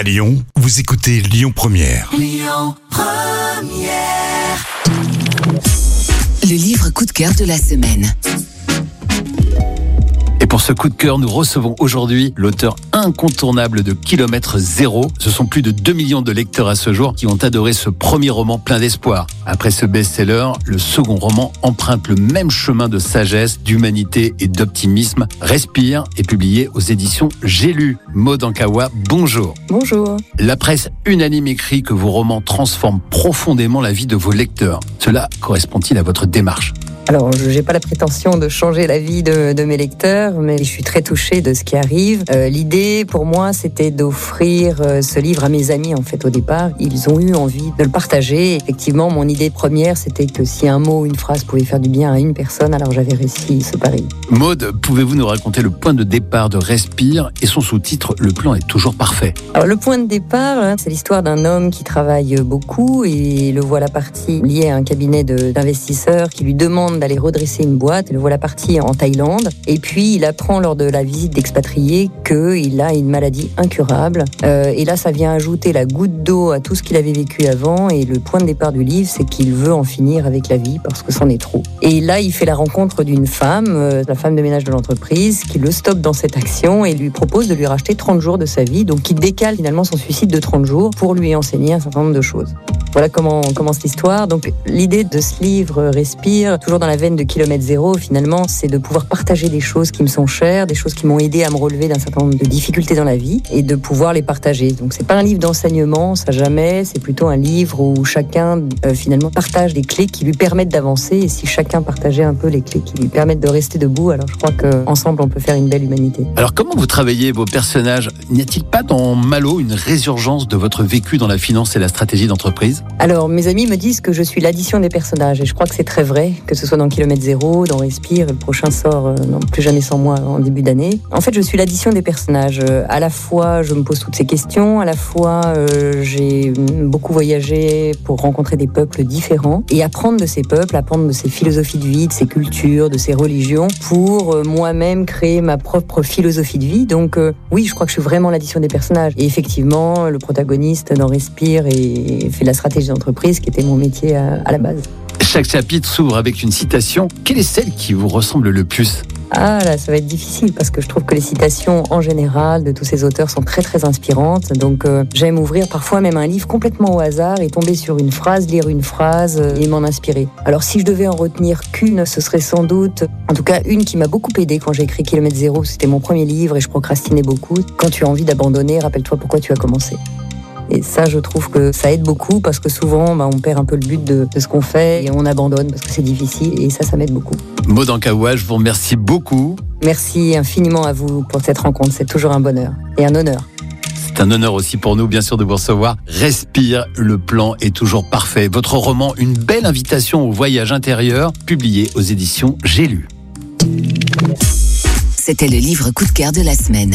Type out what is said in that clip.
À Lyon, vous écoutez Lyon Première. Le livre coup de cœur de la semaine. Pour ce coup de cœur, nous recevons aujourd'hui l'auteur incontournable de Kilomètre Zéro. Ce sont plus de 2 millions de lecteurs à ce jour qui ont adoré ce premier roman plein d'espoir. Après ce best-seller, le second roman emprunte le même chemin de sagesse, d'humanité et d'optimisme. Respire est publié aux éditions J'ai lu. Maud Ankawa, bonjour. Bonjour. La presse unanime écrit que vos romans transforment profondément la vie de vos lecteurs. Cela correspond-il à votre démarche? Alors, je n'ai pas la prétention de changer la vie de, de mes lecteurs, mais je suis très touchée de ce qui arrive. Euh, L'idée, pour moi, c'était d'offrir euh, ce livre à mes amis, en fait, au départ. Ils ont eu envie de le partager. Effectivement, mon idée première, c'était que si un mot une phrase pouvait faire du bien à une personne, alors j'avais réussi ce pari. Maud, pouvez-vous nous raconter le point de départ de Respire et son sous-titre Le plan est toujours parfait Alors, le point de départ, hein, c'est l'histoire d'un homme qui travaille beaucoup et le voilà parti lié à un cabinet d'investisseurs qui lui demande d'aller redresser une boîte. Le voilà parti en Thaïlande. Et puis, il apprend lors de la visite d'expatriés qu'il a une maladie incurable. Euh, et là, ça vient ajouter la goutte d'eau à tout ce qu'il avait vécu avant. Et le point de départ du livre, c'est qu'il veut en finir avec la vie parce que c'en est trop. Et là, il fait la rencontre d'une femme, euh, la femme de ménage de l'entreprise, qui le stoppe dans cette action et lui propose de lui racheter 30 jours de sa vie. Donc, il décale finalement son suicide de 30 jours pour lui enseigner un certain nombre de choses. Voilà comment commence l'histoire. Donc l'idée de ce livre euh, Respire, toujours dans la veine de Kilomètre Zéro, finalement, c'est de pouvoir partager des choses qui me sont chères, des choses qui m'ont aidé à me relever d'un certain nombre de difficultés dans la vie et de pouvoir les partager. Donc c'est pas un livre d'enseignement, ça jamais, c'est plutôt un livre où chacun euh, finalement partage des clés qui lui permettent d'avancer et si chacun partageait un peu les clés qui lui permettent de rester debout, alors je crois qu'ensemble on peut faire une belle humanité. Alors comment vous travaillez vos personnages? N'y a-t-il pas dans Malo une résurgence de votre vécu dans la finance et la stratégie d'entreprise? Alors, mes amis me disent que je suis l'addition des personnages et je crois que c'est très vrai, que ce soit dans Kilomètre Zéro, dans Respire, le prochain sort euh, non, Plus jamais sans moi en début d'année. En fait, je suis l'addition des personnages. Euh, À la fois, je me pose toutes ces questions, à la fois, euh, j'ai beaucoup voyagé pour rencontrer des peuples différents et apprendre de ces peuples, apprendre de ces philosophies de vie, de ces cultures, de ces religions, pour euh, moi-même créer ma propre philosophie de vie. Donc, oui, je crois que je suis vraiment l'addition des personnages. Et effectivement, le protagoniste dans Respire et fait la stratégie d'entreprise, qui était mon métier à, à la base. Chaque chapitre s'ouvre avec une citation. Quelle est celle qui vous ressemble le plus? Ah là, ça va être difficile parce que je trouve que les citations en général de tous ces auteurs sont très très inspirantes. Donc euh, j'aime ouvrir parfois même un livre complètement au hasard et tomber sur une phrase, lire une phrase euh, et m'en inspirer. Alors si je devais en retenir qu'une, ce serait sans doute, en tout cas une qui m'a beaucoup aidé quand j'ai écrit Kilomètre Zéro. C'était mon premier livre et je procrastinais beaucoup. Quand tu as envie d'abandonner, rappelle-toi pourquoi tu as commencé. Et ça, je trouve que ça aide beaucoup parce que souvent, bah, on perd un peu le but de, de ce qu'on fait et on abandonne parce que c'est difficile. Et ça, ça m'aide beaucoup. Maud Ankawa, je vous remercie beaucoup. Merci infiniment à vous pour cette rencontre. C'est toujours un bonheur et un honneur. C'est un honneur aussi pour nous, bien sûr, de vous recevoir. Respire, le plan est toujours parfait. Votre roman, une belle invitation au voyage intérieur, publié aux éditions J'ai lu. C'était le livre coup de cœur de la semaine.